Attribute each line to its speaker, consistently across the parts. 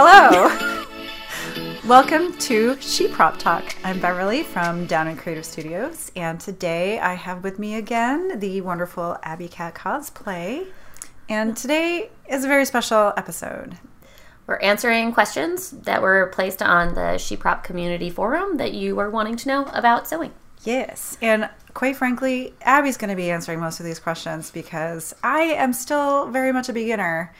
Speaker 1: Hello. Welcome to She Prop Talk. I'm Beverly from Down in Creative Studios, and today I have with me again the wonderful Abby Cat Cosplay. And today is a very special episode.
Speaker 2: We're answering questions that were placed on the She Prop community forum that you are wanting to know about sewing.
Speaker 1: Yes, and quite frankly, Abby's going to be answering most of these questions because I am still very much a beginner.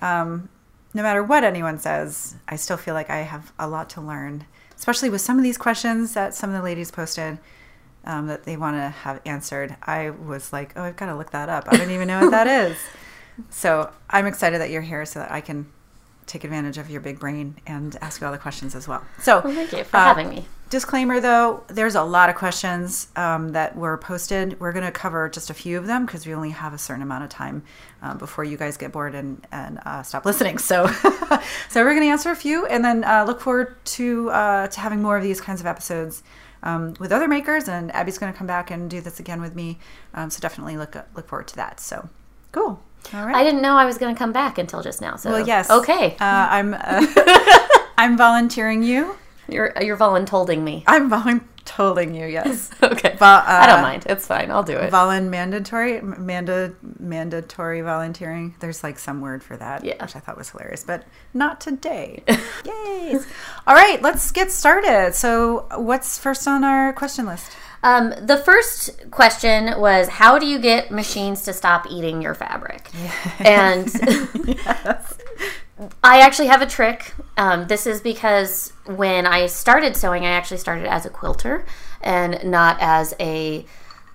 Speaker 1: Um, no matter what anyone says, I still feel like I have a lot to learn, especially with some of these questions that some of the ladies posted um, that they want to have answered. I was like, oh, I've got to look that up. I don't even know what that is. So I'm excited that you're here so that I can take advantage of your big brain and ask you all the questions as well. So
Speaker 2: Well, thank you for having me.
Speaker 1: Disclaimer though, there's a lot of questions um, that were posted. We're going to cover just a few of them because we only have a certain amount of time um, before you guys get bored and, and uh, stop listening. So, so we're going to answer a few and then uh, look forward to uh, to having more of these kinds of episodes um, with other makers. And Abby's going to come back and do this again with me. Um, so definitely look look forward to that. So, cool. All right.
Speaker 2: I didn't know I was going to come back until just now. So
Speaker 1: well, yes.
Speaker 2: Okay.
Speaker 1: Uh, I'm uh, I'm volunteering you.
Speaker 2: you're you're voluntolding me.
Speaker 1: I'm voluntolding you. Yes.
Speaker 2: Okay.
Speaker 1: Uh,
Speaker 2: I don't mind. It's fine. I'll do it.
Speaker 1: Volun mandatory, manda, mandatory volunteering. There's like some word for that,
Speaker 2: Yeah.
Speaker 1: which I thought was hilarious, but not today. Yay! All right, let's get started. So, what's first on our question list?
Speaker 2: Um, the first question was, how do you get machines to stop eating your fabric? And I actually have a trick. Um, this is because when I started sewing, I actually started as a quilter and not as a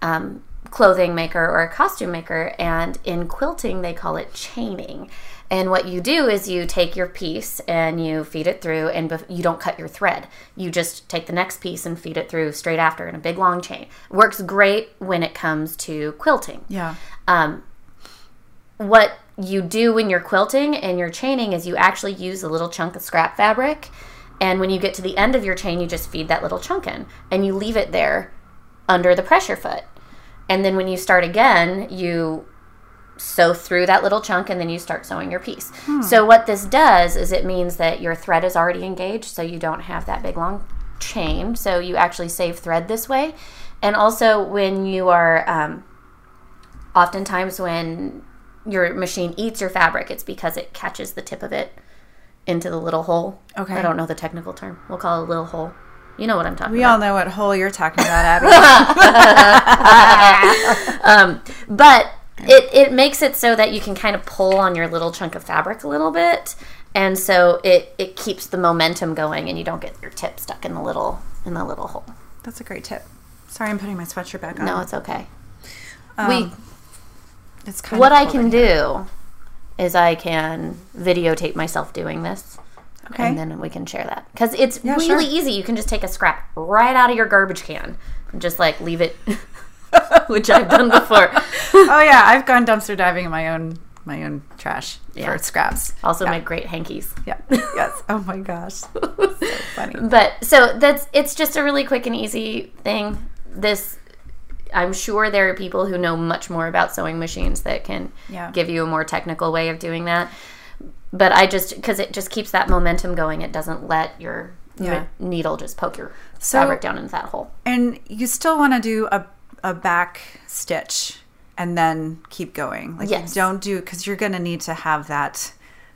Speaker 2: um, clothing maker or a costume maker. And in quilting, they call it chaining. And what you do is you take your piece and you feed it through, and bef- you don't cut your thread. You just take the next piece and feed it through straight after in a big long chain. Works great when it comes to quilting
Speaker 1: Yeah.
Speaker 2: um, what you do when you're quilting and you're chaining is you actually use a little chunk of scrap fabric. And when you get to the end of your chain you just feed that little chunk in and you leave it there under the pressure foot. And then when you start again you sew through that little chunk and then you start sewing your piece. So what this does is it means that your thread is already engaged so you don't have that big long chain. So you actually save thread this way. And also when you are um, oftentimes when your machine eats your fabric, it's because it catches the tip of it into the little hole.
Speaker 1: Okay.
Speaker 2: I don't know the technical term. We'll call it a little hole. You know what I'm talking
Speaker 1: We
Speaker 2: about.
Speaker 1: We all know what hole you're talking about, Abby.
Speaker 2: Um, but it, it makes it so that you can kind of pull on your little chunk of fabric a little bit. And so it, it keeps the momentum going and you don't get your tip stuck in the little in the little hole.
Speaker 1: That's a great tip. Sorry, I'm putting my sweatshirt back on.
Speaker 2: No, it's okay.
Speaker 1: Um,
Speaker 2: we
Speaker 1: it's kind
Speaker 2: what I can do is I can videotape myself doing this.
Speaker 1: Okay.
Speaker 2: And then we can share that. Because it's
Speaker 1: Yeah,
Speaker 2: really
Speaker 1: sure.
Speaker 2: easy. You can just take a scrap right out of your garbage can and just like leave it, which I've done before.
Speaker 1: oh yeah, I've gone dumpster diving in my own my own trash
Speaker 2: Yeah.
Speaker 1: for scraps.
Speaker 2: Also
Speaker 1: Yeah.
Speaker 2: make great hankies.
Speaker 1: Yeah. yes. Oh my gosh. So funny.
Speaker 2: But so that's it's just a really quick and easy thing. This I'm sure there are people who know much more about sewing machines that can
Speaker 1: Yeah.
Speaker 2: give you a more technical way of doing that. But I just because it just keeps that momentum going. It doesn't let your
Speaker 1: Yeah.
Speaker 2: needle just poke your
Speaker 1: So-
Speaker 2: fabric down into that hole.
Speaker 1: And you still want to do a, a back stitch and then keep going. Like
Speaker 2: Yes.
Speaker 1: don't do because you're going to need to have that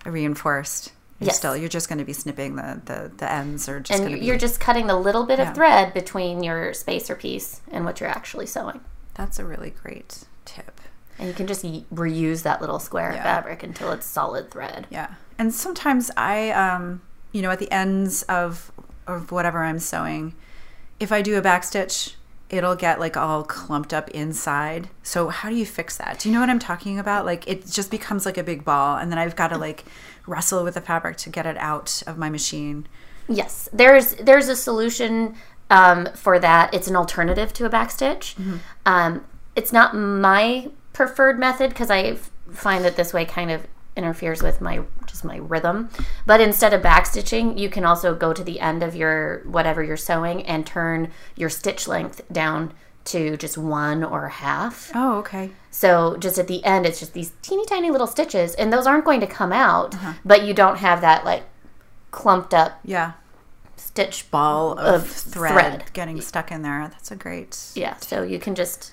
Speaker 1: reinforced. You're
Speaker 2: Yes.
Speaker 1: still you're just going to be snipping the the, the ends or just
Speaker 2: and
Speaker 1: to be.
Speaker 2: you're just cutting the little bit
Speaker 1: Yeah.
Speaker 2: of thread between your spacer piece and what you're actually sewing.
Speaker 1: That's a really great tip.
Speaker 2: And you can just reuse that little square
Speaker 1: Yeah.
Speaker 2: of fabric until it's solid thread.
Speaker 1: Yeah. And sometimes I, um, you know, at the ends of of whatever I'm sewing, if I do a back stitch, it'll get like all clumped up inside. So how do you fix that? Do you know what I'm talking about? Like it just becomes like a big ball, and then I've got to like wrestle with the fabric to get it out of my machine.
Speaker 2: Yes, there's there's a solution um, for that. It's an alternative to a backstitch. Um, it's not my preferred method because I find that this way kind of interferes with my just my rhythm. But instead of backstitching, you can also go to the end of your whatever you're sewing and turn your stitch length down to just one or half.
Speaker 1: Oh, okay.
Speaker 2: So just at the end, it's just these teeny tiny little stitches, and those aren't going to come out, but you don't have that like clumped up
Speaker 1: Yeah.
Speaker 2: stitch
Speaker 1: Ball of,
Speaker 2: Of
Speaker 1: thread,
Speaker 2: thread.
Speaker 1: getting stuck in there. That's a great.
Speaker 2: Yeah, so you can just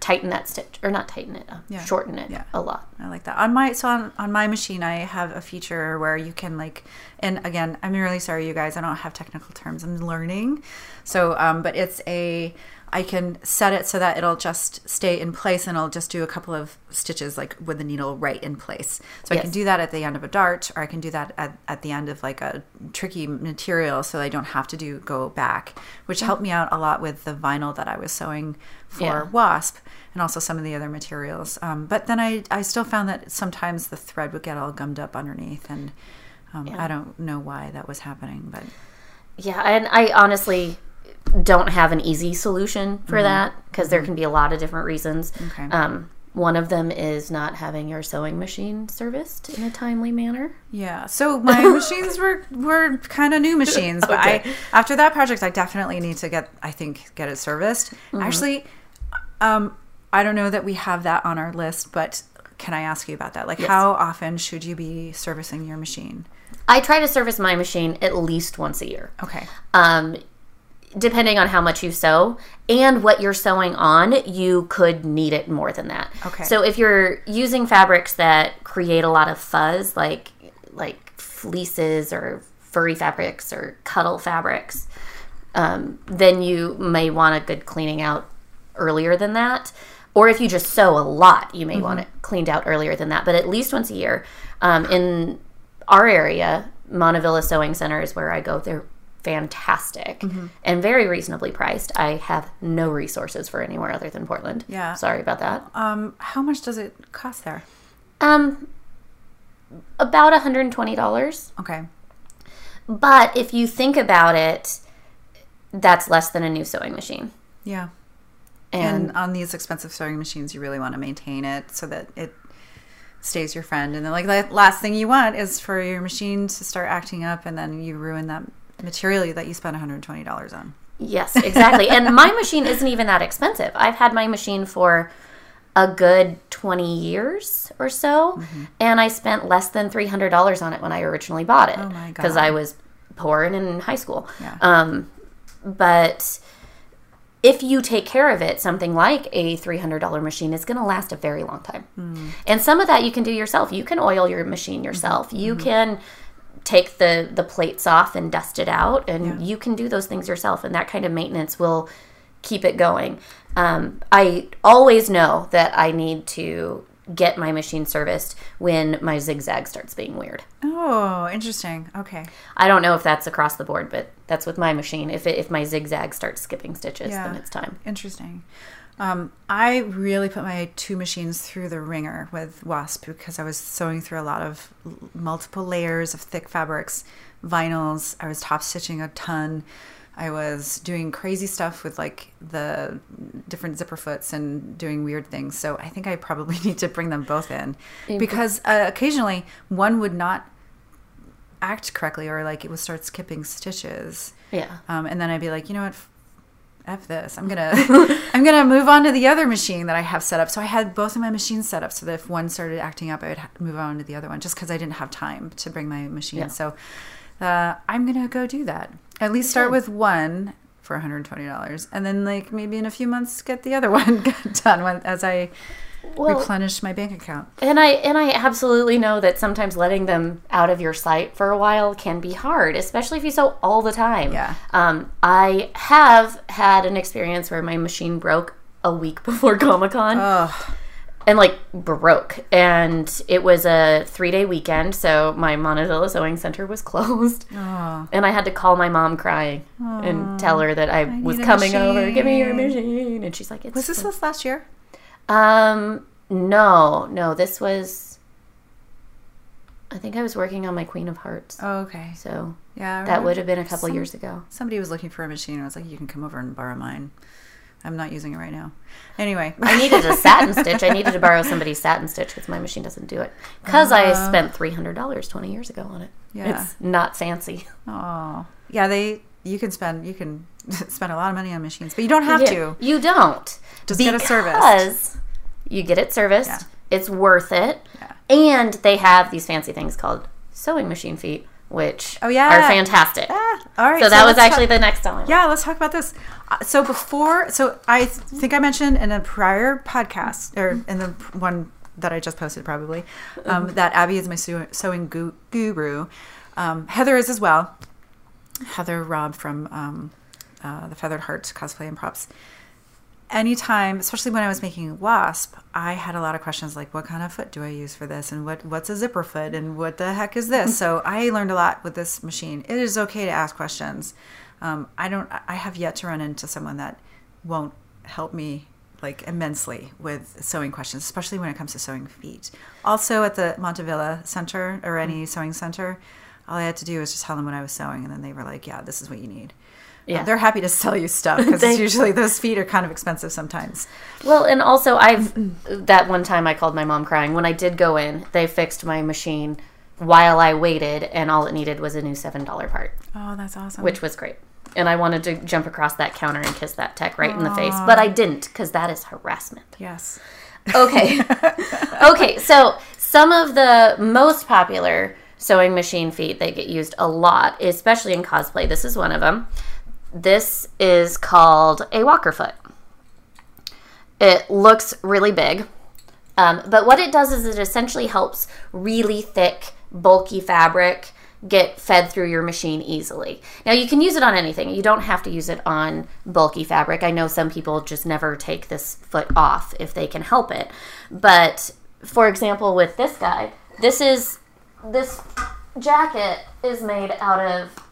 Speaker 2: tighten that stitch, or not tighten it,
Speaker 1: Yeah.
Speaker 2: shorten it
Speaker 1: Yeah.
Speaker 2: a lot.
Speaker 1: I like that. On my so on, on my machine I have a feature where you can like and again, I'm really sorry you guys, I don't have technical terms. I'm learning. So um but it's a I can set it so that it'll just stay in place and I'll just do a couple of stitches like with the needle right in place. So I can do that at the end of a dart or I can do that at, at the end of like a tricky material so I don't have to do go back, which helped me out a lot with the vinyl that I was sewing for
Speaker 2: Yeah.
Speaker 1: wasp and also some of the other materials um, but then I, I still found that sometimes the thread would get all gummed up underneath and um, i don't know why that was happening but
Speaker 2: Yeah, and I honestly don't have an easy solution for that because there can be a lot of different reasons.
Speaker 1: Okay.
Speaker 2: Um, one of them is not having your sewing machine serviced in a timely manner.
Speaker 1: yeah so my machines were were kind of new machines but
Speaker 2: Okay.
Speaker 1: i after that project i definitely need to get i think get it serviced
Speaker 2: Mm-hmm.
Speaker 1: actually um, i don't know that we have that on our list but can i ask you about that like how often should you be servicing your machine
Speaker 2: I try to service my machine at least once a year.
Speaker 1: okay
Speaker 2: um, depending on how much you sew and what you're sewing on, you could need it more than that.
Speaker 1: Okay.
Speaker 2: So if you're using fabrics that create a lot of fuzz, like like fleeces or furry fabrics or cuddle fabrics, um, then you may want a good cleaning out earlier than that. Or if you just sew a lot, you may want it cleaned out earlier than that. But at least once a year. Um, in our area, Montavilla Sewing Center is where I go. They're fantastic and very reasonably priced. I have no resources for anywhere other than Portland.
Speaker 1: Yeah.
Speaker 2: Sorry about that.
Speaker 1: um, how much does it cost there
Speaker 2: Um, about $120.
Speaker 1: okay
Speaker 2: But if you think about it, that's less than a new sewing machine.
Speaker 1: yeah
Speaker 2: And,
Speaker 1: and on these expensive sewing machines you really want to maintain it so that it stays your friend and then like the last thing you want is for your machine to start acting up and then you ruin that material that you spent $120 on
Speaker 2: yes, exactly. and my machine isn't even that expensive. I've had my machine for a good 20 years or so,
Speaker 1: Mm-hmm.
Speaker 2: and I spent less than $300 on it when I originally bought it.
Speaker 1: Oh my
Speaker 2: Because
Speaker 1: God.
Speaker 2: I was poor and in high school.
Speaker 1: Yeah.
Speaker 2: Um, but if you take care of it, something like a $300 machine is going to last a very long time.
Speaker 1: Hmm.
Speaker 2: And some of that you can do yourself. You can oil your machine yourself.
Speaker 1: Mm-hmm.
Speaker 2: You can take the the plates off and dust it out and you can do those things yourself and that kind of maintenance will keep it going. Um, I always know that I need to get my machine serviced when my zigzag starts being weird.
Speaker 1: oh interesting okay
Speaker 2: I don't know if that's across the board, but that's with my machine. If it, if my zigzag starts skipping stitches,
Speaker 1: Yeah.
Speaker 2: then it's time.
Speaker 1: interesting um, I really put my two machines through the ringer with Wasp because I was sewing through a lot of multiple layers of thick fabrics, vinyls. I was top stitching a ton. I was doing crazy stuff with like the different zipper foots and doing weird things. So I think I probably need to bring them both in because uh, occasionally one would not act correctly or like it would start skipping stitches.
Speaker 2: Yeah.
Speaker 1: Um, and then I'd be like, you know what? F this. I'm gonna I'm gonna move on to the other machine that I have set up. So I had both of my machines set up so that if one started acting up, I would ha- move on to the other one just because I didn't have time to bring my machine.
Speaker 2: Yeah.
Speaker 1: So uh, I'm gonna go do that. At least start with one for $120, and then like maybe in a few months get the other one done when, as I
Speaker 2: Well,
Speaker 1: replenish my bank account.
Speaker 2: and I and I absolutely know that sometimes letting them out of your sight for a while can be hard, especially if you sew all the time.
Speaker 1: Yeah.
Speaker 2: Um, I have had an experience where my machine broke a week before Comic Con. And like broke and it was a three day weekend so my Montavilla sewing center was closed
Speaker 1: Oh.
Speaker 2: and i had to call my mom crying and tell her that i, was
Speaker 1: need a
Speaker 2: coming over give me your
Speaker 1: machine."
Speaker 2: machine and she's like it's
Speaker 1: Was this this last year?
Speaker 2: Um no no this was i think i was working on my queen of hearts
Speaker 1: Oh, okay.
Speaker 2: so
Speaker 1: Yeah.
Speaker 2: That would have been a couple
Speaker 1: some-
Speaker 2: years ago
Speaker 1: Somebody was looking for a machine. I was like, you can come over and borrow mine. I'm not using it right now. Anyway,
Speaker 2: I needed a satin stitch. I needed to borrow somebody's satin stitch because my machine doesn't do it. Because I spent three hundred dollars twenty years ago on it.
Speaker 1: Yeah.
Speaker 2: It's not fancy.
Speaker 1: oh yeah, they you can spend you can spend a lot of money on machines, but you don't have to.
Speaker 2: You don't.
Speaker 1: Just get it serviced.
Speaker 2: Because you get it serviced.
Speaker 1: Yeah.
Speaker 2: It's worth it.
Speaker 1: Yeah.
Speaker 2: And they have these fancy things called sewing machine feet, which
Speaker 1: Oh, yeah.
Speaker 2: are fantastic.
Speaker 1: Ah, all right.
Speaker 2: so that was actually
Speaker 1: talk-
Speaker 2: the next selling.
Speaker 1: Yeah, let's talk about this. Uh, So before, so I th- think I mentioned in a prior podcast, or in the one that I just posted, probably, um, that Abby is my sew- sewing guru. Um, Heather is as well. Heather Robb from um, uh, the Feathered Heart cosplay and props. Anytime, especially when I was making Wasp, I had a lot of questions like, "What kind of foot do I use for this?" and "What what's a zipper foot?" and "What the heck is this?" so I learned a lot with this machine. It is okay to ask questions. Um, I don't. I have yet to run into someone that won't help me like immensely with sewing questions, especially when it comes to sewing feet. Also, at the Montavilla Center or any sewing center, all I had to do was just tell them what I was sewing, and then they were like, "Yeah, this is what you need."
Speaker 2: Yeah.
Speaker 1: Uh, they're happy to sell you stuff because usually those feet are kind of expensive sometimes.
Speaker 2: Well, and also I've that one time I called my mom crying. When I did go in, they fixed my machine while I waited, and all it needed was a new seven dollar part,
Speaker 1: Oh, that's awesome.
Speaker 2: which was great. And I wanted to jump across that counter and kiss that tech right in the face, but I didn't because that is harassment.
Speaker 1: yes.
Speaker 2: Okay. okay, so some of the most popular sewing machine feet that get used a lot, especially in cosplay, this is one of them. This is called a walker foot. It looks really big, um, but what it does is it essentially helps really thick, bulky fabric get fed through your machine easily. Now, you can use it on anything. You don't have to use it on bulky fabric. I know some people just never take this foot off if they can help it. But for example, with this guy, this is this jacket is made out of.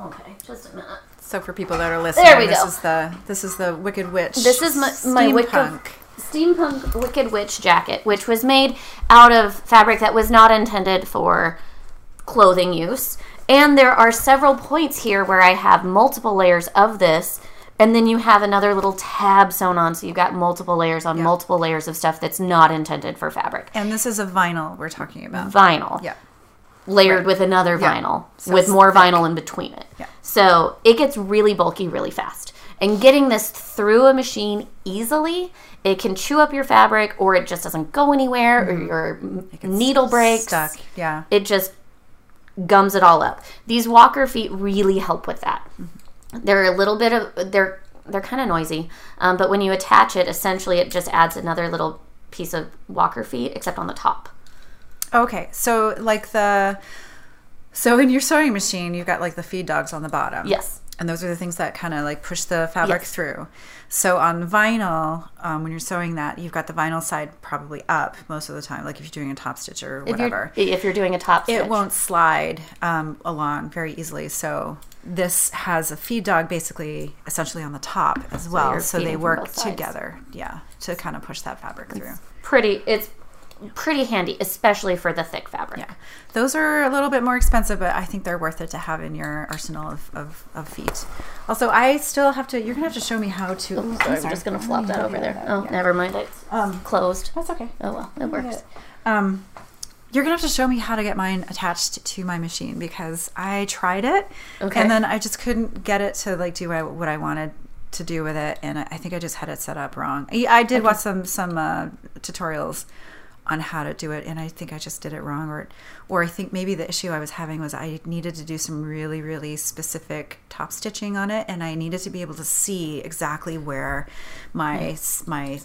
Speaker 2: Okay, just a minute.
Speaker 1: So for people that are listening,
Speaker 2: There we
Speaker 1: this
Speaker 2: go.
Speaker 1: is the this is the Wicked Witch.
Speaker 2: This is my, my Wicked,
Speaker 1: steampunk.
Speaker 2: steampunk Wicked Witch jacket, which was made out of fabric that was not intended for clothing use. And there are several points here where I have multiple layers of this, and then you have another little tab sewn on, so you've got multiple layers on multiple layers of stuff that's not intended for fabric.
Speaker 1: And this is a vinyl we're talking about.
Speaker 2: Vinyl
Speaker 1: Yeah.
Speaker 2: Layered with another
Speaker 1: Yeah.
Speaker 2: vinyl
Speaker 1: So
Speaker 2: with more
Speaker 1: thick.
Speaker 2: vinyl in between it.
Speaker 1: Yeah.
Speaker 2: So it gets really bulky really fast. And getting this through a machine easily, it can chew up your fabric or it just doesn't go anywhere or your needle breaks.
Speaker 1: Stuck. Yeah.
Speaker 2: It just gums it all up. These walker feet really help with that. They're a little bit of they're they're kind of noisy, um, but when you attach it, essentially it just adds another little piece of walker feet, except on the top.
Speaker 1: Okay. So like the so in your sewing machine, you've got like the feed dogs on the bottom.
Speaker 2: Yes.
Speaker 1: And those are the things that kind of like push the fabric
Speaker 2: Yes.
Speaker 1: through. So on vinyl, um, when you're sewing that, you've got the vinyl side probably up most of the time. Like if you're doing a top stitch or
Speaker 2: If
Speaker 1: whatever.
Speaker 2: you're if you're doing a top stitch.
Speaker 1: it won't slide um, along very easily. So this has a feed dog basically essentially on the top as well.
Speaker 2: you're
Speaker 1: So, they work together, yeah, to kind of push that fabric through.
Speaker 2: pretty it's pretty handy especially for the thick fabric
Speaker 1: Yeah, those are a little bit more expensive, but I think they're worth it to have in your arsenal of, of, of feet. Also, I still have to. You're gonna have to show me how to.
Speaker 2: I'm, just gonna flop that over there oh never mind it's
Speaker 1: Um,
Speaker 2: closed
Speaker 1: That's okay.
Speaker 2: oh well it works
Speaker 1: Um, you're gonna have to show me how to get mine attached to my machine because I tried it,
Speaker 2: Okay.
Speaker 1: and then I just couldn't get it to like do what I- wanted to do with it, and I I think I just had it set up wrong. I I did watch some some uh, tutorials on how to do it, and I think I just did it wrong, or or I think maybe the issue I was having was I needed to do some really really specific top stitching on it, and I needed to be able to see exactly where my my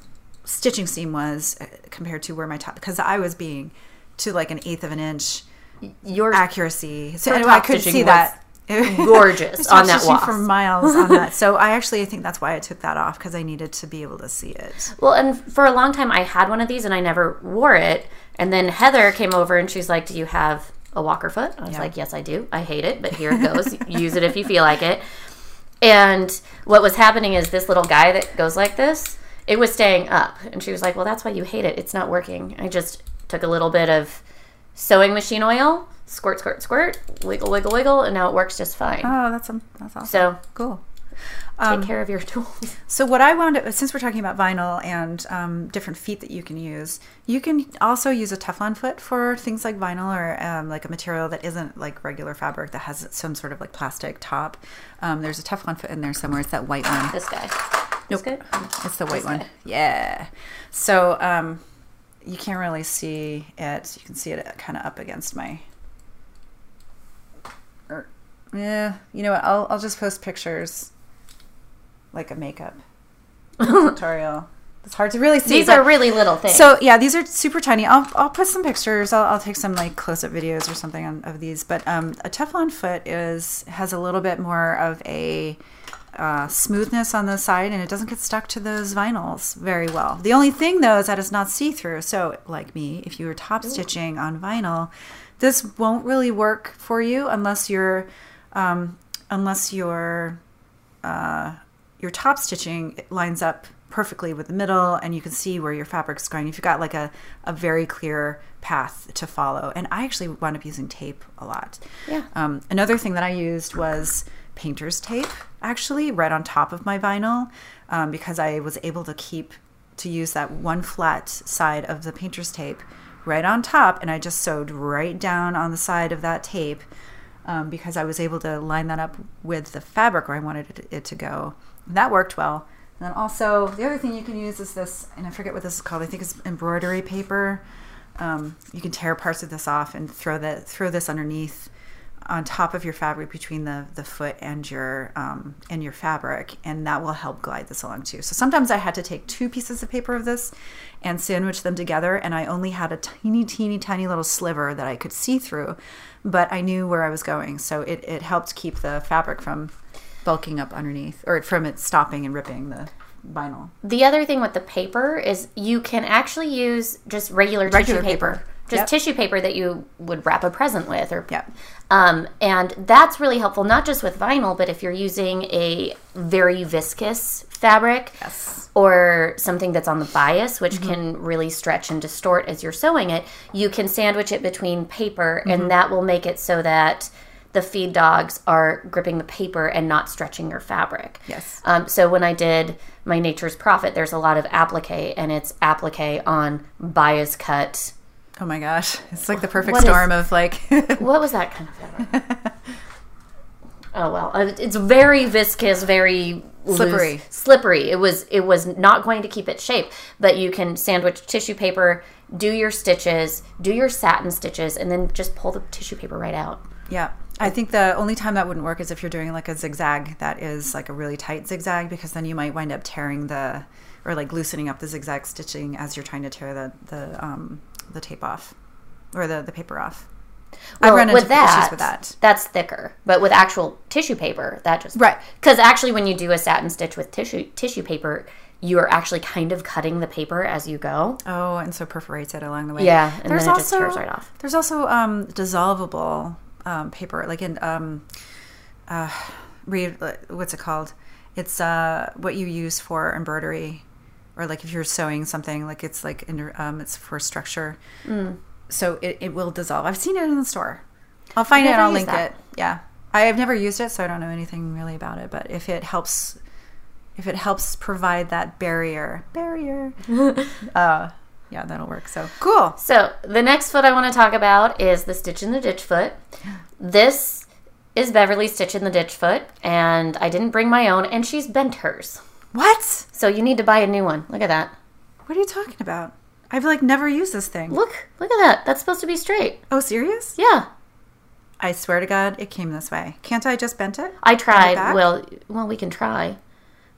Speaker 1: stitching seam was uh, compared to where my top because I was being to like an eighth of an inch
Speaker 2: your
Speaker 1: accuracy. So anyway, I could
Speaker 2: stitching
Speaker 1: see that.
Speaker 2: gorgeous on that wasp.
Speaker 1: for miles on that. So I actually I think that's why I took that off because I needed to be able to see it.
Speaker 2: well and for a long time i had one of these and i never wore it and then heather came over and she's like do you have a walker foot i was
Speaker 1: Yeah.
Speaker 2: like yes i do i hate it but here it goes use it if you feel like it and what was happening is this little guy that goes like this it was staying up and she was like well that's why you hate it it's not working i just took a little bit of sewing machine oil squirt squirt squirt wiggle wiggle wiggle and now it works just fine
Speaker 1: Oh, that's um, that's awesome.
Speaker 2: so
Speaker 1: cool.
Speaker 2: take
Speaker 1: Um,
Speaker 2: care of your tools
Speaker 1: So what I wound up since we're talking about vinyl and um, different feet that you can use, you can also use a Teflon foot for things like vinyl or um, like a material that isn't like regular fabric that has some sort of like plastic top. Um, there's a Teflon foot in there somewhere. It's that white one.
Speaker 2: this guy this good
Speaker 1: It's the white
Speaker 2: This
Speaker 1: one.
Speaker 2: guy.
Speaker 1: Yeah. So um, you can't really see it. You can see it kind of up against my Yeah, you know what? I'll I'll just post pictures, like a makeup tutorial. It's hard to really see.
Speaker 2: These are really little things.
Speaker 1: So yeah, these are super tiny. I'll I'll put some pictures. I'll, I'll take some like close up videos or something on, of these. But um, a Teflon foot is has a little bit more of a uh, smoothness on the side, and it doesn't get stuck to those vinyls very well. The only thing though is that it's not see through. So like me, if you were top stitching on vinyl, this won't really work for you unless you're um, unless you're uh, your top stitching lines up perfectly with the middle and you can see where your fabric's going if you've got like a, a very clear path to follow and i actually wound up using tape a lot
Speaker 2: Yeah.
Speaker 1: um, another thing that i used was painter's tape actually right on top of my vinyl um, because i was able to keep to use that one flat side of the painter's tape right on top and i just sewed right down on the side of that tape um, because I was able to line that up with the fabric where I wanted it, it to go. And that worked well. And then also, the other thing you can use is this, and I forget what this is called. I think it's embroidery paper. Um, you can tear parts of this off and throw that throw this underneath on top of your fabric between the, the foot and your um, and your fabric, and that will help glide this along too. So sometimes I had to take two pieces of paper of this and sandwich them together, and I only had a tiny, teeny, tiny little sliver that I could see through, but I knew where I was going, so it, it helped keep the fabric from bulking up underneath or from it stopping and ripping the vinyl.
Speaker 2: The other thing with the paper is you can actually use just regular,
Speaker 1: Regular
Speaker 2: tissue paper.
Speaker 1: paper.
Speaker 2: Just
Speaker 1: Yep.
Speaker 2: tissue paper that you would wrap a present with or
Speaker 1: Yep.
Speaker 2: um, and that's really helpful not just with vinyl but if you're using a very viscous fabric
Speaker 1: Yes.
Speaker 2: or something that's on the bias which can really stretch and distort as you're sewing it you can sandwich it between paper and that will make it so that the feed dogs are gripping the paper and not stretching your fabric
Speaker 1: Yes.
Speaker 2: um, so when I did my Nature's Prophet, there's a lot of applique, and it's applique on bias cut.
Speaker 1: Oh my gosh, it's like the perfect
Speaker 2: What is-
Speaker 1: storm of like.
Speaker 2: What was that kind of oh well, uh, it's very viscous, very loose-
Speaker 1: Slippery.
Speaker 2: slippery. It was it was not going to keep its shape, but you can sandwich tissue paper, do your stitches, do your satin stitches, and then just pull the tissue paper right out.
Speaker 1: Yeah. I think the only time that wouldn't work is if you're doing like a zigzag that is like a really tight zigzag because then you might wind up tearing the or like loosening up the zigzag stitching as you're trying to tear the the um the tape off or the the paper off. I run into
Speaker 2: with that,
Speaker 1: issues with that.
Speaker 2: That's thicker, but with actual tissue paper, that just
Speaker 1: Right.
Speaker 2: Because actually, when you do a satin stitch with tissue tissue paper, you are actually kind of cutting the paper as you go.
Speaker 1: Oh, and so perforates it along the way.
Speaker 2: Yeah, and then it just tears right off.
Speaker 1: There's also um, dissolvable um, paper, like in um, uh, read what's it called? It's uh, what you use for embroidery, or like if you're sewing something, like it's like in, um, it's for structure.
Speaker 2: Mm.
Speaker 1: So it, it will dissolve. I've seen it in the store. I'll find
Speaker 2: I've
Speaker 1: it I'll link
Speaker 2: that.
Speaker 1: it. Yeah, I have never used it, so I don't know anything really about it. But if it helps, if it helps provide that barrier, barrier, uh, yeah, that'll work. So cool.
Speaker 2: So the next foot I want to talk about is the stitch in the ditch foot. This is Beverly Stitch in the ditch foot, and I didn't bring my own, and she's bent hers.
Speaker 1: What?
Speaker 2: So you need to buy a new one. Look at that.
Speaker 1: What are you talking about? I've like never used this thing.
Speaker 2: Look, look at that. That's supposed to be straight.
Speaker 1: Oh, serious?
Speaker 2: Yeah,
Speaker 1: I swear to God, it came this way. Can't I just bent it?
Speaker 2: I tried.
Speaker 1: back?
Speaker 2: Well, well, we can try,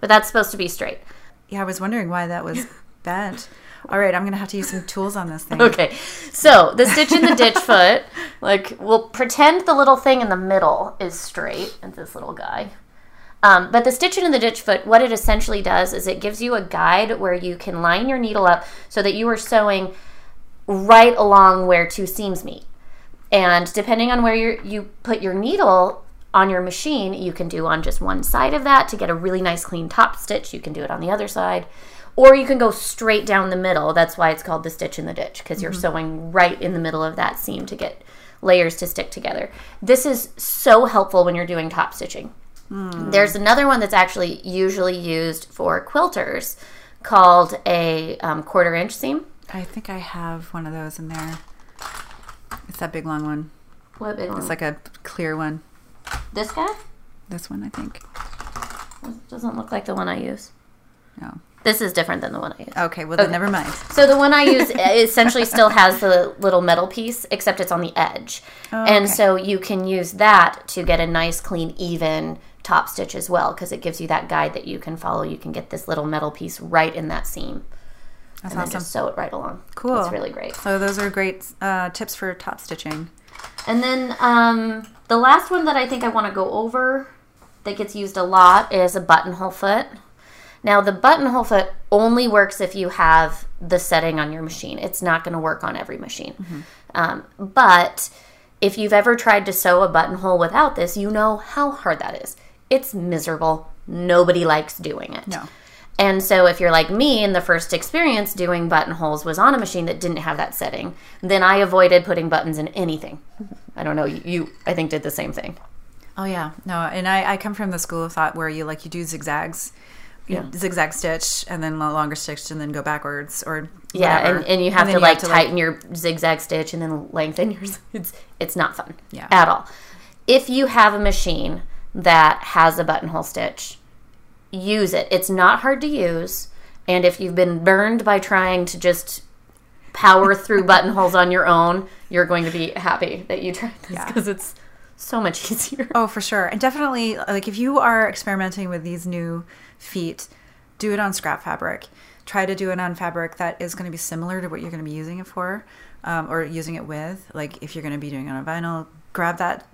Speaker 2: but that's supposed to be straight.
Speaker 1: Yeah, I was wondering why that was bent. All right, I'm gonna have to use some tools on this thing.
Speaker 2: Okay, so the stitch in the ditch foot, like we'll pretend the little thing in the middle is straight. and this little guy. Um, but the stitch in the ditch foot, what it essentially does is it gives you a guide where you can line your needle up so that you are sewing right along where two seams meet. And depending on where you you put your needle on your machine, you can do on just one side of that to get a really nice clean top stitch. You can do it on the other side. Or you can go straight down the middle. That's why it's called the stitch in the ditch because you're sewing right in the middle of that seam to get layers to stick together. This is so helpful when you're doing top stitching. There's another one that's actually usually used for quilters called a um, quarter inch seam.
Speaker 1: I think I have one of those in there. It's that big long one.
Speaker 2: What big one?
Speaker 1: It's like a clear one.
Speaker 2: this guy?
Speaker 1: This one, I think.
Speaker 2: This Doesn't look like the one I use.
Speaker 1: No.
Speaker 2: This is different than the one I use.
Speaker 1: Okay, well then never mind.
Speaker 2: So the one I use essentially still has the little metal piece, except it's on the edge. and
Speaker 1: okay.
Speaker 2: so you can use that to get a nice, clean, even top stitch as well, because it gives you that guide that you can follow. You can get this little metal piece right in that seam.
Speaker 1: That's
Speaker 2: and then just sew it right along.
Speaker 1: Cool.
Speaker 2: It's really great.
Speaker 1: So those are great uh, tips for top stitching.
Speaker 2: And then um, the last one that I think I want to go over that gets used a lot is a buttonhole foot. Now, the buttonhole foot only works if you have the setting on your machine. It's not going to work on every machine. Um, but if you've ever tried to sew a buttonhole without this, you know how hard that is. It's miserable. Nobody likes doing it.
Speaker 1: No.
Speaker 2: And so, if you're like me, and the first experience doing buttonholes was on a machine that didn't have that setting, then I avoided putting buttons in anything. I don't know. You, you I think, did the same thing.
Speaker 1: Oh yeah, no, and I, I come from the school of thought where you like you do zigzags, you
Speaker 2: Yeah.
Speaker 1: zigzag stitch, and then longer stitch, and then go backwards, or
Speaker 2: Yeah,
Speaker 1: whatever.
Speaker 2: and, and you have
Speaker 1: then
Speaker 2: to like tighten your zigzag stitch and then lengthen your. It's it's not fun.
Speaker 1: Yeah.
Speaker 2: At all. If you have a machine that has a buttonhole stitch, use it. It's not hard to use, and if you've been burned by trying to just power through buttonholes on your own, you're going to be happy that you tried this
Speaker 1: Yeah.
Speaker 2: because it's so much easier.
Speaker 1: Oh, for sure. And definitely, like, if you are experimenting with these new feet, do it on scrap fabric. Try to do it on fabric that is going to be similar to what you're going to be using it for um, or using it with. Like, if you're going to be doing it on a vinyl, grab that,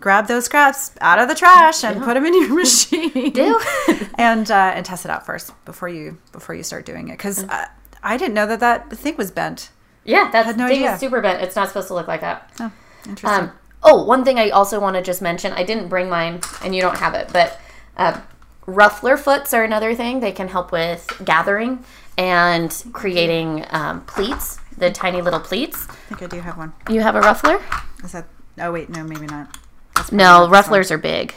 Speaker 1: grab those scraps out of the trash and put them in your machine.
Speaker 2: Do.
Speaker 1: and uh, and test it out first before you before you start doing it because uh, I didn't know that that thing was bent.
Speaker 2: Yeah, that's
Speaker 1: Had no
Speaker 2: thing
Speaker 1: idea.
Speaker 2: is super bent. It's not supposed to look like that.
Speaker 1: Oh, interesting.
Speaker 2: Um, oh, one thing I also want to just mention. I didn't bring mine, and you don't have it, but uh, ruffler foots are another thing. They can help with gathering and creating um, pleats, the tiny little pleats.
Speaker 1: I think I do have one.
Speaker 2: You have a ruffler?
Speaker 1: Is that? Oh wait, no, maybe not.
Speaker 2: No,
Speaker 1: one.
Speaker 2: rufflers are big.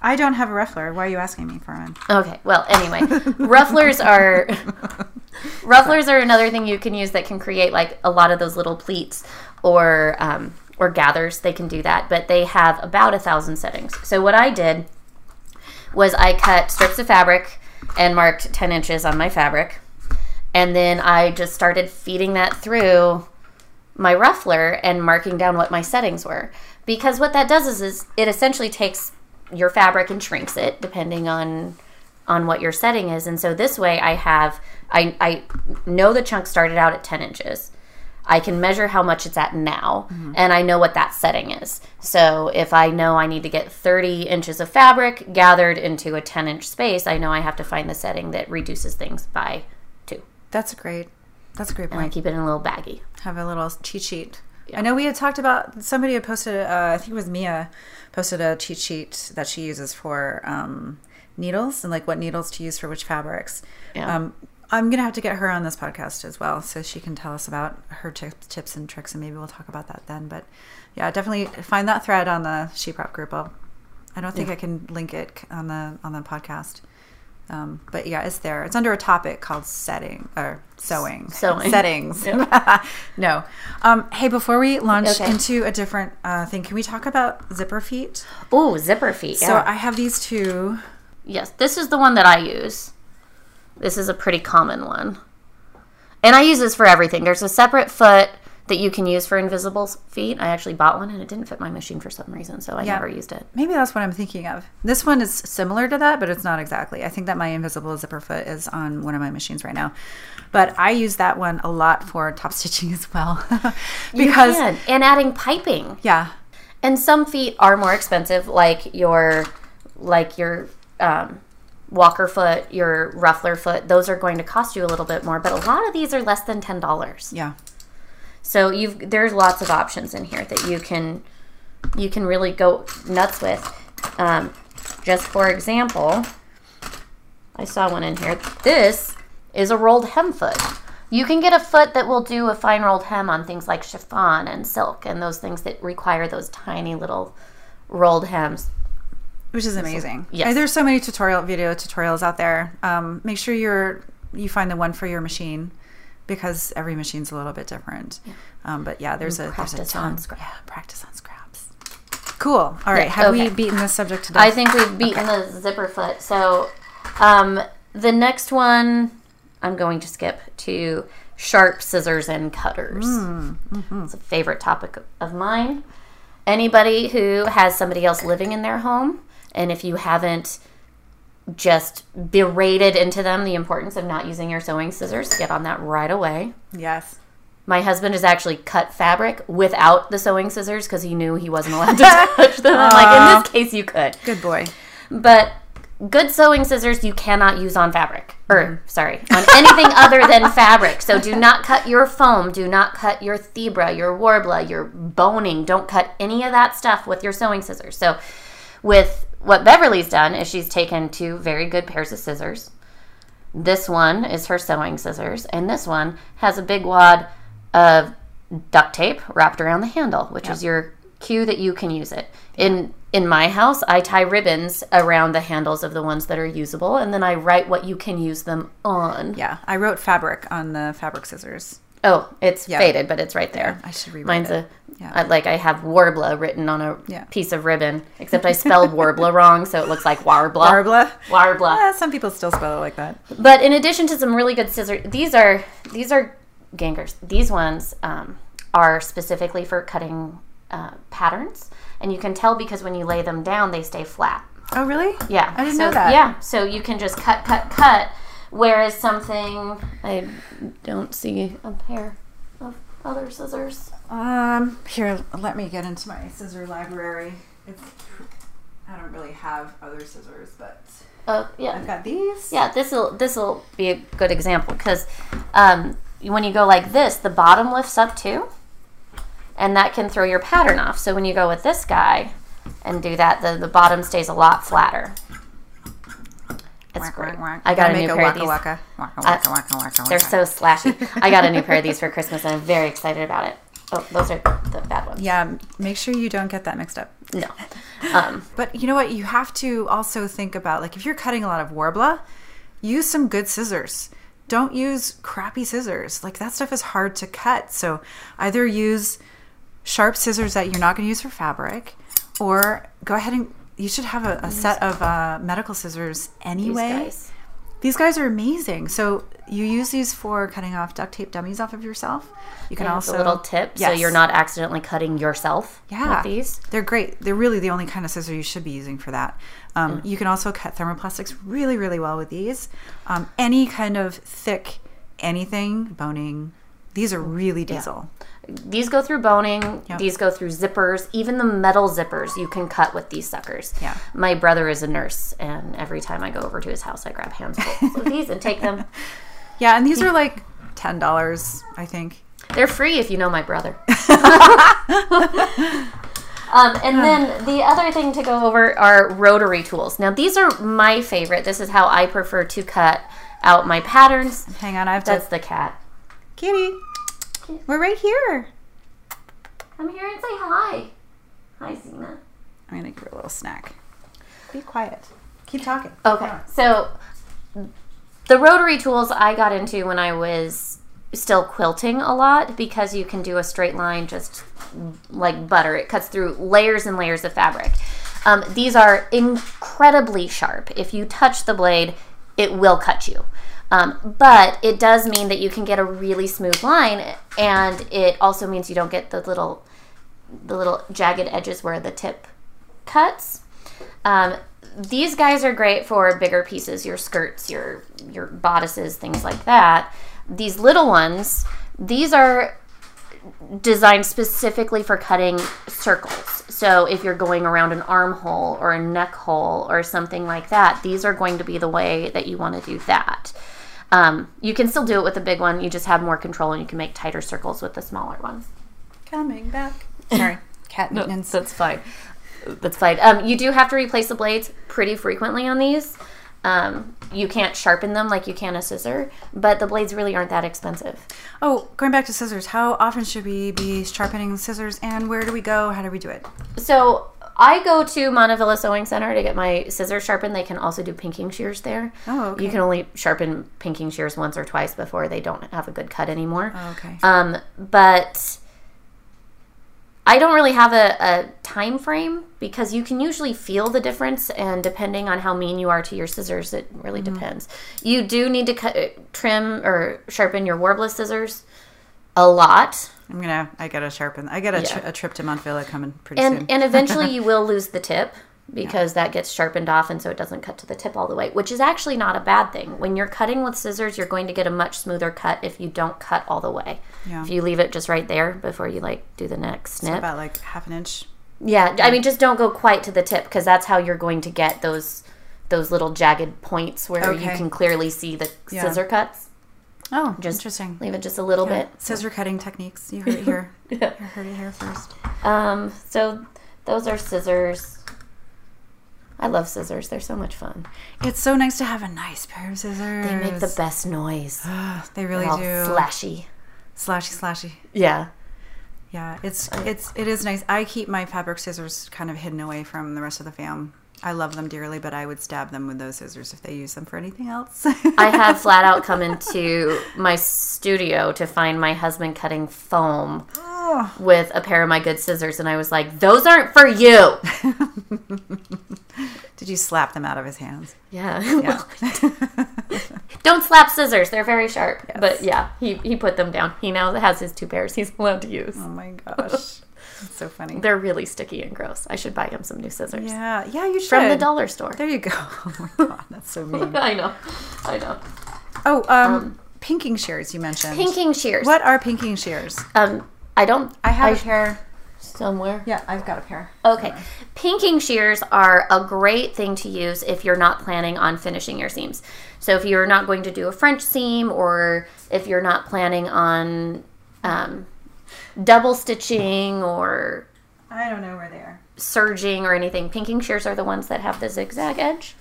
Speaker 1: I don't have a ruffler. Why are you asking me for one?
Speaker 2: Okay. Well, anyway, rufflers are rufflers are another thing you can use that can create like a lot of those little pleats or um, or gathers. They can do that, but they have about a thousand settings. So what I did was I cut strips of fabric and marked ten inches on my fabric, and then I just started feeding that through my ruffler and marking down what my settings were. Because what that does is, is it essentially takes your fabric and shrinks it depending on on what your setting is. And so this way I have I I know the chunk started out at 10 inches. I can measure how much it's at now mm-hmm. and I know what that setting is. So if I know I need to get 30 inches of fabric gathered into a 10 inch space, I know I have to find the setting that reduces things by 2.
Speaker 1: That's great. That's a great
Speaker 2: And I
Speaker 1: point.
Speaker 2: keep it in a little baggie.
Speaker 1: Have a little cheat sheet. I know we had talked about somebody had posted. Uh, I think it was Mia posted a cheat sheet that she uses for um, needles and like what needles to use for which fabrics.
Speaker 2: Yeah.
Speaker 1: Um, I'm gonna have to get her on this podcast as well, so she can tell us about her tips, tips and tricks, and maybe we'll talk about that then. But yeah, definitely find that thread on the She Prop group. I'll, I don't think I can link it on the on the podcast. Um, but yeah, it's there. It's under a topic called setting or sewing.
Speaker 2: Sewing.
Speaker 1: Settings. no. Um, hey, before we launch
Speaker 2: Okay.
Speaker 1: into a different uh, thing, can we talk about zipper feet?
Speaker 2: Oh, zipper feet.
Speaker 1: So I have these two.
Speaker 2: Yes, this is the one that I use. This is a pretty common one. And I use this for everything. There's a separate foot that you can use for invisible feet. I actually bought one and it didn't fit my machine for some reason, so I
Speaker 1: Yeah.
Speaker 2: never used it.
Speaker 1: Maybe that's what I'm thinking of. This one is similar to that, but it's not exactly. I think that my invisible zipper foot is on one of my machines right now. But I use that one a lot for top stitching as well. because,
Speaker 2: You can. and adding piping.
Speaker 1: yeah,
Speaker 2: And some feet are more expensive, like your like your um, walker foot, your ruffler foot. Those are going to cost you a little bit more, but a lot of these are less than ten dollars.
Speaker 1: yeah.
Speaker 2: So you've there's lots of options in here that you can you can really go nuts with. Um, just for example, I saw one in here. This is a rolled hem foot. You can get a foot that will do a fine rolled hem on things like chiffon and silk and those things that require those tiny little rolled hems.
Speaker 1: which is amazing.
Speaker 2: Yes.
Speaker 1: There's so many tutorial video tutorials out there. Um, make sure you're you find the one for your machine because every machine's a little bit different. Um, but yeah, there's a there's a
Speaker 2: practice
Speaker 1: ton.
Speaker 2: on scrap.
Speaker 1: Yeah, practice on scraps. Cool. All right.
Speaker 2: Yeah,
Speaker 1: Have
Speaker 2: okay.
Speaker 1: we beaten this subject to death?
Speaker 2: I think we've beaten the zipper foot. So, um, the next one, I'm going to skip to sharp scissors and cutters. It's a favorite topic of mine. Anybody who has somebody else living in their home, and if you haven't just berated into them the importance of not using your sewing scissors, get on that right away.
Speaker 1: Yes.
Speaker 2: My husband has actually cut fabric without the sewing scissors because he knew he wasn't allowed to touch them. I'm like, in this case, you could.
Speaker 1: Good boy.
Speaker 2: But good sewing scissors you cannot use on fabric. Or, sorry, on anything other than fabric. So do not cut your foam. Do not cut your Thibra, your Worbla, your boning. Don't cut any of that stuff with your sewing scissors. So, with what Beverly's done is she's taken two very good pairs of scissors. This one is her sewing scissors, and this one has a big wad of duct tape wrapped around the handle, which is your cue that you can use it. In in my house, I tie ribbons around the handles of the ones that are usable, and then I write what you can use them on.
Speaker 1: Yeah, I wrote fabric on the fabric scissors.
Speaker 2: Oh, it's
Speaker 1: Yeah.
Speaker 2: faded, but it's right there.
Speaker 1: I should rewrite
Speaker 2: Mine's
Speaker 1: it.
Speaker 2: a
Speaker 1: Yeah.
Speaker 2: I- like I have Worbla written on a
Speaker 1: Yeah.
Speaker 2: piece of ribbon, except I spelled Worbla wrong, so it looks like warbler.
Speaker 1: Barbla.
Speaker 2: Warbler.
Speaker 1: Ah, some people still spell it like that.
Speaker 2: But in addition to some really good scissors, these are these are Ginghers. These ones um, are specifically for cutting uh, patterns, and you can tell because when you lay them down, they stay flat.
Speaker 1: Oh, really?
Speaker 2: Yeah,
Speaker 1: I didn't
Speaker 2: so,
Speaker 1: know that.
Speaker 2: Yeah, so you can just cut, cut, cut. Whereas something I don't see a pair of other scissors.
Speaker 1: Um, here, let me get into my scissor library. It's, I don't really have other scissors, but
Speaker 2: Uh, yeah,
Speaker 1: I've got these.
Speaker 2: Yeah, this will this will be a good example because um, when you go like this, the bottom lifts up too, and that can throw your pattern off. So when you go with this guy and do that, the the bottom stays a lot flatter. It's
Speaker 1: Whack,
Speaker 2: great.
Speaker 1: whack, whack.
Speaker 2: I got a
Speaker 1: make
Speaker 2: new
Speaker 1: a
Speaker 2: pair of these.
Speaker 1: waka. Waka
Speaker 2: Uh,
Speaker 1: waka waka waka
Speaker 2: They're so slashy. I got a new pair of these for Christmas, and I'm very excited about it. Oh, those are the bad ones.
Speaker 1: Yeah, make sure you don't get that mixed up.
Speaker 2: No. Um,
Speaker 1: But you know what? You have to also think about like if you're cutting a lot of Worbla, use some good scissors. Don't use crappy scissors. Like that stuff is hard to cut. So either use sharp scissors that you're not going to use for fabric, or go ahead and you should have a, a set of uh, medical scissors
Speaker 2: these
Speaker 1: anyway.
Speaker 2: guys.
Speaker 1: These guys are amazing. So you use these for cutting off duct tape dummies off of yourself. You can also
Speaker 2: the little tip, so you're not accidentally cutting yourself
Speaker 1: yeah,
Speaker 2: with these.
Speaker 1: They're great. They're really the only kind of scissor you should be using for that. Um, You can also cut thermoplastics really, really well with these. Um, any kind of thick anything, boning, these are really diesel.
Speaker 2: These go through boning.
Speaker 1: Yep.
Speaker 2: These go through zippers. Even the metal zippers you can cut with these suckers.
Speaker 1: Yeah.
Speaker 2: My brother is a nurse, and every time I go over to his house, I grab handfuls of these and take them.
Speaker 1: Yeah, and these are like ten dollars, I think.
Speaker 2: They're free if you know my brother. um, and then the other thing to go over are rotary tools. Now, these are my favorite. This is how I prefer to cut out my patterns.
Speaker 1: Hang on, I have
Speaker 2: That's
Speaker 1: to.
Speaker 2: the cat.
Speaker 1: Kitty, we're right here.
Speaker 2: I'm here and say hi. Hi, Zena.
Speaker 1: I'm gonna give her a little snack. Be quiet. Keep talking.
Speaker 2: Okay, so the rotary tools I got into when I was still quilting a lot because you can do a straight line just like butter. It cuts through layers and layers of fabric. Um, these are incredibly sharp. If you touch the blade, it will cut you. Um, but it does mean that you can get a really smooth line, and it also means you don't get the little, the little jagged edges where the tip cuts. Um, these guys are great for bigger pieces, your skirts, your your bodices, things like that. These little ones, these are designed specifically for cutting circles. So if you're going around an armhole or a neck hole or something like that, these are going to be the way that you want to do that. Um, you can still do it with a big one. You just have more control and you can make tighter circles with the smaller ones.
Speaker 1: Coming back. Sorry, cat maintenance.
Speaker 2: That's fine. That's fine. Um, you do have to replace the blades pretty frequently on these. Um, you can't sharpen them like you can a scissor, but the blades really aren't that expensive.
Speaker 1: Oh, going back to scissors, how often should we be sharpening scissors and where do we go? How do we do it?
Speaker 2: So I go to Montavilla Sewing Center to get my scissors sharpened. They can also do pinking shears there.
Speaker 1: Oh, okay.
Speaker 2: You can only sharpen pinking shears once or twice before they don't have a good cut anymore.
Speaker 1: Oh, okay.
Speaker 2: Um, but I don't really have a, a time frame because you can usually feel the difference and depending on how mean you are to your scissors it really depends you do need to cut trim or sharpen your Worbla's scissors a lot
Speaker 1: I'm gonna. I gotta sharpen. I got a, tri- a trip to Montavilla coming pretty
Speaker 2: and
Speaker 1: soon.
Speaker 2: and eventually you will lose the tip because that gets sharpened off and so it doesn't cut to the tip all the way which is actually not a bad thing when you're cutting with scissors you're going to get a much smoother cut if you don't cut all the way
Speaker 1: Yeah.
Speaker 2: if you leave it just right there before you like do the next snip
Speaker 1: about like half an inch.
Speaker 2: yeah i mean just don't go quite to the tip because that's how you're going to get those those little jagged points where you can clearly see the
Speaker 1: Yeah.
Speaker 2: scissor cuts
Speaker 1: Oh,
Speaker 2: Just
Speaker 1: interesting.
Speaker 2: leave it just a little
Speaker 1: Yeah.
Speaker 2: bit
Speaker 1: Scissor cutting techniques. You heard it here.
Speaker 2: Yeah.
Speaker 1: You heard it here first.
Speaker 2: Um, so those are scissors. I love scissors. They're so much fun.
Speaker 1: It's so nice to have a nice pair of scissors.
Speaker 2: They make the best noise.
Speaker 1: They really
Speaker 2: all
Speaker 1: do.
Speaker 2: Slashy.
Speaker 1: Slashy, slashy.
Speaker 2: Yeah.
Speaker 1: Yeah, it's it's it is nice. I keep my fabric scissors kind of hidden away from the rest of the fam. I love them dearly, but I would stab them with those scissors if they use them for anything else.
Speaker 2: I had flat out come into my studio to find my husband cutting foam
Speaker 1: Oh.
Speaker 2: with a pair of my good scissors, and I was like, "Those aren't for you."
Speaker 1: Did you slap them out of his hands?
Speaker 2: Yeah.
Speaker 1: Yeah.
Speaker 2: Don't slap scissors; they're very sharp. But yeah, he he put them down. He now has his two pairs. He's allowed to use.
Speaker 1: oh my gosh, that's so funny.
Speaker 2: They're really sticky and gross. I should buy him some new scissors
Speaker 1: Yeah, yeah, you should.
Speaker 2: from the dollar store.
Speaker 1: There you go. Oh my god, that's so mean.
Speaker 2: I know. I know.
Speaker 1: Oh, um, pinking shears you mentioned.
Speaker 2: Pinking shears.
Speaker 1: What are pinking shears?
Speaker 2: Um, I don't.
Speaker 1: I have
Speaker 2: I-
Speaker 1: a pair.
Speaker 2: somewhere.
Speaker 1: Yeah, I've got a pair.
Speaker 2: Okay. Pinking shears are a great thing to use if you're not planning on finishing your seams. So if you're not going to do a French seam or if you're not planning on um, double stitching or
Speaker 1: I don't know where they are.
Speaker 2: serging or anything, pinking shears are the ones that have the zigzag edge.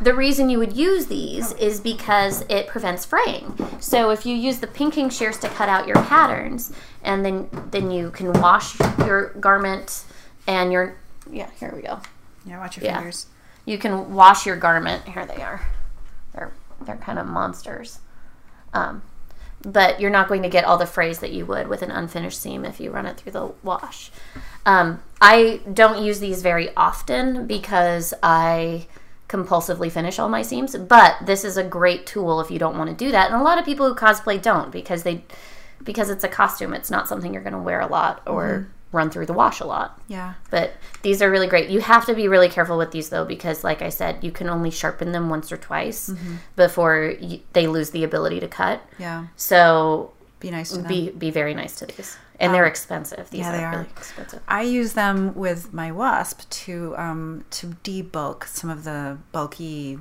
Speaker 2: The reason you would use these is because it prevents fraying. So if you use the pinking shears to cut out your patterns, and then then you can wash your garment and your yeah here we go.
Speaker 1: Yeah, watch your
Speaker 2: Yeah.
Speaker 1: fingers.
Speaker 2: You can wash your garment. Here they are. They're they're kind of monsters. Um, but you're not going to get all the frays that you would with an unfinished seam if you run it through the wash. Um, I don't use these very often because I compulsively finish all my seams, but this is a great tool if you don't want to do that. And a lot of people who cosplay don't because they because it's a costume, it's not something you're going to wear a lot or run through the wash a lot.
Speaker 1: Yeah.
Speaker 2: But these are really great. You have to be really careful with these though, because like I said, you can only sharpen them once or twice before y they lose the ability to cut.
Speaker 1: Yeah.
Speaker 2: So
Speaker 1: Be nice to them.
Speaker 2: be be very nice to these, and they're expensive. These
Speaker 1: yeah, they
Speaker 2: are,
Speaker 1: are.
Speaker 2: really expensive.
Speaker 1: I use them with my wasp to um, to debulk some of the bulky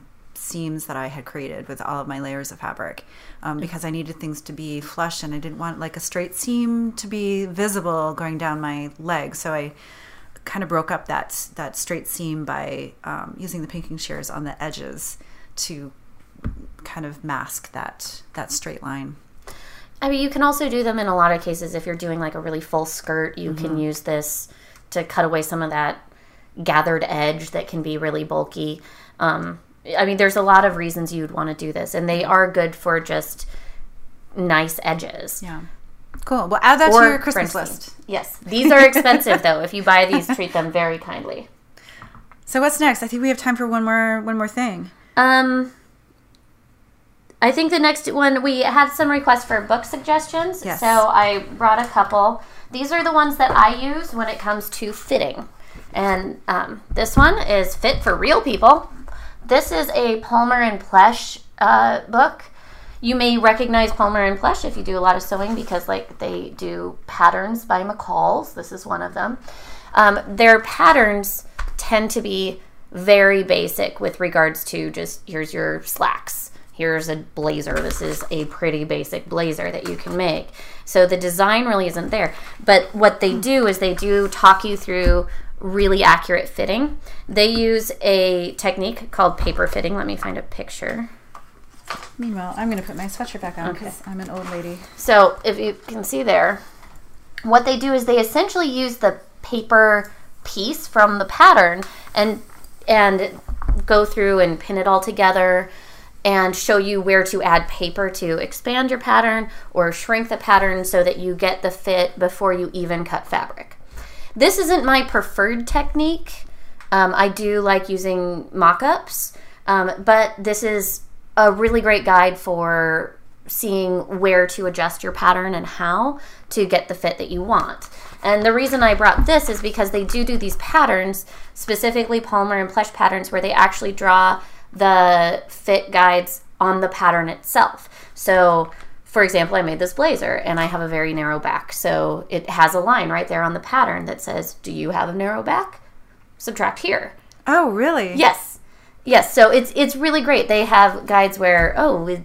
Speaker 1: seams that I had created with all of my layers of fabric um, because I needed things to be flush and I didn't want like a straight seam to be visible going down my leg. So I kind of broke up that that straight seam by um, using the pinking shears on the edges to kind of mask that that straight line.
Speaker 2: I mean, you can also do them in a lot of cases if you're doing like a really full skirt. You
Speaker 1: Mm-hmm.
Speaker 2: can use this to cut away some of that gathered edge that can be really bulky. Um, I mean, there's a lot of reasons you'd want to do this, and they are good for just nice edges.
Speaker 1: Yeah. Cool. Well, add that to your Christmas
Speaker 2: French
Speaker 1: list.
Speaker 2: Yes, these are expensive though. If you buy these, treat them very kindly.
Speaker 1: So what's next? I think we have time for one more one more thing.
Speaker 2: Um, I think the next one we had some requests for book suggestions.
Speaker 1: Yes.
Speaker 2: So I brought a couple. These are the ones that I use when it comes to fitting, and um, this one is fit for real people. This is a Palmer and Pletsch uh, book. You may recognize Palmer and Pletsch if you do a lot of sewing because, like, they do patterns by McCall's. This is one of them. Um, their patterns tend to be very basic with regards to just here's your slacks, here's a blazer. This is a pretty basic blazer that you can make. So the design really isn't there. But what they do is they do talk you through really accurate fitting. They use a technique called paper fitting. Let me find a picture.
Speaker 1: Meanwhile, I'm going to put my sweatshirt back on because I'm an old lady.
Speaker 2: So if you can see there, what they do is they essentially use the paper piece from the pattern and and go through and pin it all together and show you where to add paper to expand your pattern or shrink the pattern so that you get the fit before you even cut fabric. This isn't my preferred technique. Um, I do like using mock ups, um, but this is a really great guide for seeing where to adjust your pattern and how to get the fit that you want. And the reason I brought this is because they do do these patterns, specifically Palmer and Pletsch patterns, where they actually draw the fit guides on the pattern itself. So, for example, I made this blazer and I have a very narrow back. So it has a line right there on the pattern that says, Do you have a narrow back? Subtract here.
Speaker 1: Oh, really?
Speaker 2: Yes. Yes, so it's it's really great. They have guides where oh,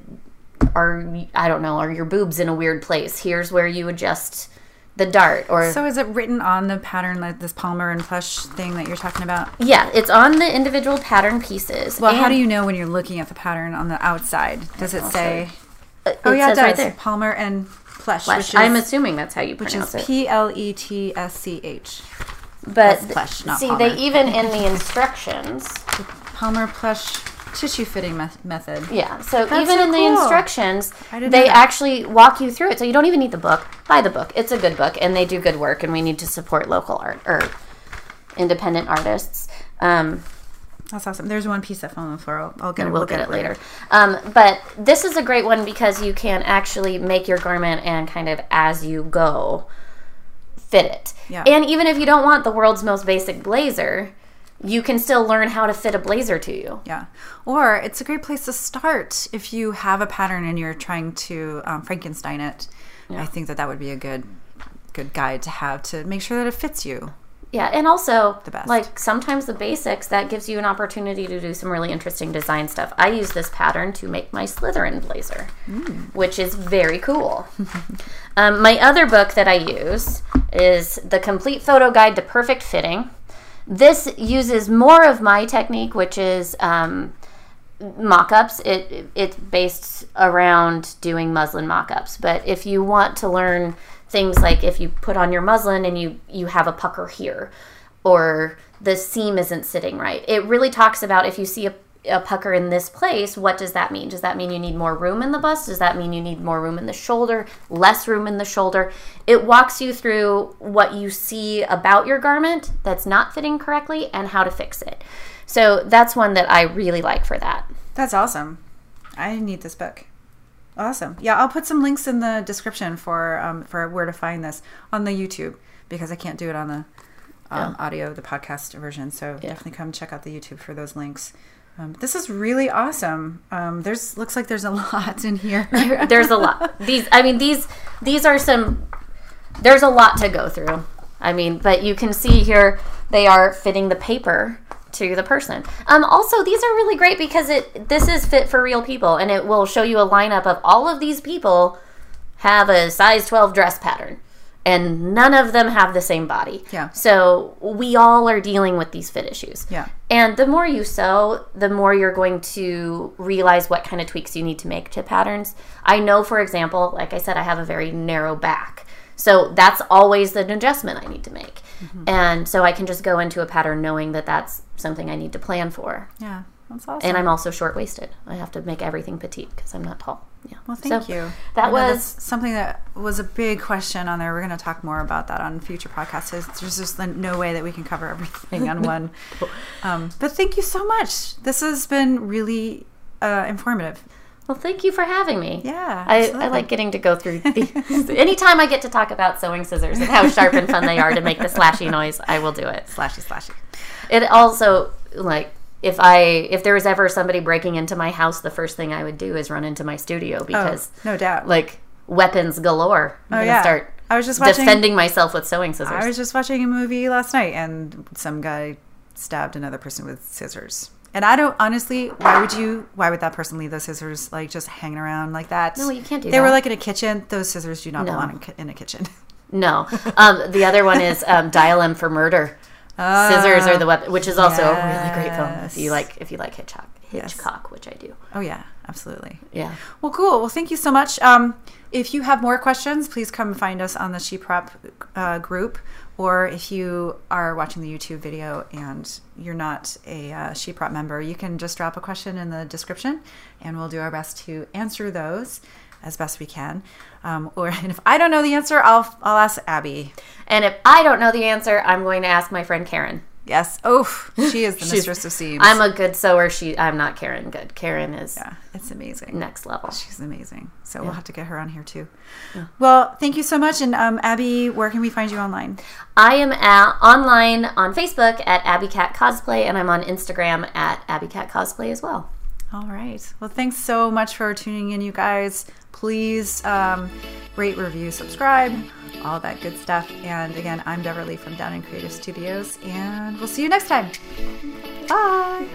Speaker 2: are I don't know, are your boobs in a weird place? Here's where you adjust the dart or
Speaker 1: So is it written on the pattern like this Palmer and plush thing that you're talking about?
Speaker 2: yeah, it's on the individual pattern pieces.
Speaker 1: Well, how do you know when you're looking at the pattern on the outside? Does it say?
Speaker 2: It
Speaker 1: Oh yeah, it does.
Speaker 2: right there.
Speaker 1: Palmer and plush,
Speaker 2: Pletsch.
Speaker 1: which is
Speaker 2: I'm assuming that's how you
Speaker 1: which
Speaker 2: pronounce
Speaker 1: is
Speaker 2: it.
Speaker 1: P L E T S C H.
Speaker 2: But
Speaker 1: Pletsch, not
Speaker 2: see,
Speaker 1: Palmer.
Speaker 2: they even in the instructions,
Speaker 1: Palmer plush tissue fitting me- method.
Speaker 2: yeah. So
Speaker 1: That's
Speaker 2: even
Speaker 1: so
Speaker 2: in the instructions, they actually walk you through it. So you don't even need the book. Buy the book. It's a good book, and they do good work. And we need to support local art or independent artists. Um,
Speaker 1: That's awesome. There's one piece that fell on the floor. I'll, I'll get
Speaker 2: and
Speaker 1: it.
Speaker 2: we'll get it later. Um, but this is a great one because you can actually make your garment and kind of as you go fit it.
Speaker 1: Yeah.
Speaker 2: And even if you don't want the world's most basic blazer, you can still learn how to fit a blazer to you.
Speaker 1: Yeah. Or it's a great place to start if you have a pattern and you're trying to um, Frankenstein it. Yeah. I think that that would be a good good guide to have to make sure that it fits you.
Speaker 2: Yeah, and also
Speaker 1: The best.
Speaker 2: like sometimes the basics that gives you an opportunity to do some really interesting design stuff. I use this pattern to make my Slytherin blazer,
Speaker 1: Mm.
Speaker 2: which is very cool. um, my other book that I use is The Complete Photo Guide to Perfect Fitting. This uses more of my technique, which is um, mock-ups. It it's based around doing muslin mock-ups. But if you want to learn things like if you put on your muslin and you you have a pucker here, or the seam isn't sitting right, it really talks about if you see a a pucker in this place, what does that mean? Does that mean you need more room in the bust? Does that mean you need more room in the shoulder, less room in the shoulder? It walks you through what you see about your garment that's not fitting correctly and how to fix it. So that's one that I really like for that.
Speaker 1: That's awesome. I need this book. Awesome. Yeah, I'll put some links in the description for um, for where to find this on the YouTube because I can't do it on the um, audio, the podcast version. So definitely come check out the YouTube for those links. Um, this is really awesome. Um, there's looks like there's a lot in here.
Speaker 2: There's a lot. These I mean these these are some there's a lot to go through. I mean, but you can see here they are fitting the paper to the person. Um, also, these are really great because it this is fit for real people, and it will show you a lineup of all of these people have a size 12 dress pattern, and none of them have the same body.
Speaker 1: Yeah.
Speaker 2: So we all are dealing with these fit issues.
Speaker 1: Yeah.
Speaker 2: And the more you sew, the more you're going to realize what kind of tweaks you need to make to patterns. I know, for example, like I said, I have a very narrow back. So that's always an adjustment I need to make.
Speaker 1: Mm-hmm.
Speaker 2: And so I can just go into a pattern knowing that that's something I need to plan for.
Speaker 1: yeah, that's awesome.
Speaker 2: And I'm also short waisted. I have to make everything petite because I'm not tall. Yeah.
Speaker 1: Well, thank
Speaker 2: So
Speaker 1: you.
Speaker 2: That
Speaker 1: I
Speaker 2: was
Speaker 1: something that was a big question on there. We're going to talk more about that on future podcasts. There's- just no way that we can cover everything on one. Um, but thank you so much. This has been really uh, informative.
Speaker 2: Well. Thank you for having me.
Speaker 1: Yeah,
Speaker 2: I, I like getting to go through these. Anytime I get to talk about sewing scissors and how sharp and fun they are to make the slashy noise, I will do it.
Speaker 1: Slashy, slashy.
Speaker 2: It also like if I if there was ever somebody breaking into my house, the first thing I would do is run into my studio oh, because
Speaker 1: oh, no doubt.
Speaker 2: like weapons galore. I'm
Speaker 1: oh,
Speaker 2: gonna
Speaker 1: yeah.
Speaker 2: start
Speaker 1: I was just watching.
Speaker 2: defending myself with sewing scissors.
Speaker 1: I was just watching a movie last night, and some guy stabbed another person with scissors. And I don't honestly. Why would you? Why would that person leave those scissors like just hanging around like that?
Speaker 2: No, you can't do that.
Speaker 1: They were like in a kitchen. Those scissors do not
Speaker 2: No.
Speaker 1: belong in, ki- in a kitchen.
Speaker 2: no, um, the other one is um, Dial M for Murder. Scissors are the weapon, which is also a really great film if you like if you like Hitchcock,
Speaker 1: Yes.
Speaker 2: Hitchcock, which I do.
Speaker 1: Oh yeah, absolutely.
Speaker 2: Yeah.
Speaker 1: Well, cool. Well, thank you so much. Um, if you have more questions, please come find us on the She Prop uh, group, or if you are watching the YouTube video and you're not a uh, She Prop member, you can just drop a question in the description, and we'll do our best to answer those. as best we can. Um, or and if I don't know the answer, I'll I'll ask Abby.
Speaker 2: And if I don't know the answer, I'm going to ask my friend Karen.
Speaker 1: Yes. Oh, she is the mistress of seams.
Speaker 2: I'm a good sewer. She, I'm not Karen. Good. Karen is
Speaker 1: yeah, it's amazing.
Speaker 2: next level.
Speaker 1: She's amazing. So we'll have to get her on here too. Well, thank you so much. And um, Abby, where can we find you online?
Speaker 2: I am at, online on Facebook at Abby Cat Cosplay, and I'm on Instagram at Abby Cat Cosplay as well.
Speaker 1: All right. Well, thanks so much for tuning in, you guys. Please um, rate, review, subscribe, all that good stuff. And again, I'm Beverly from Down in Creative Studios, and we'll see you next time. Bye.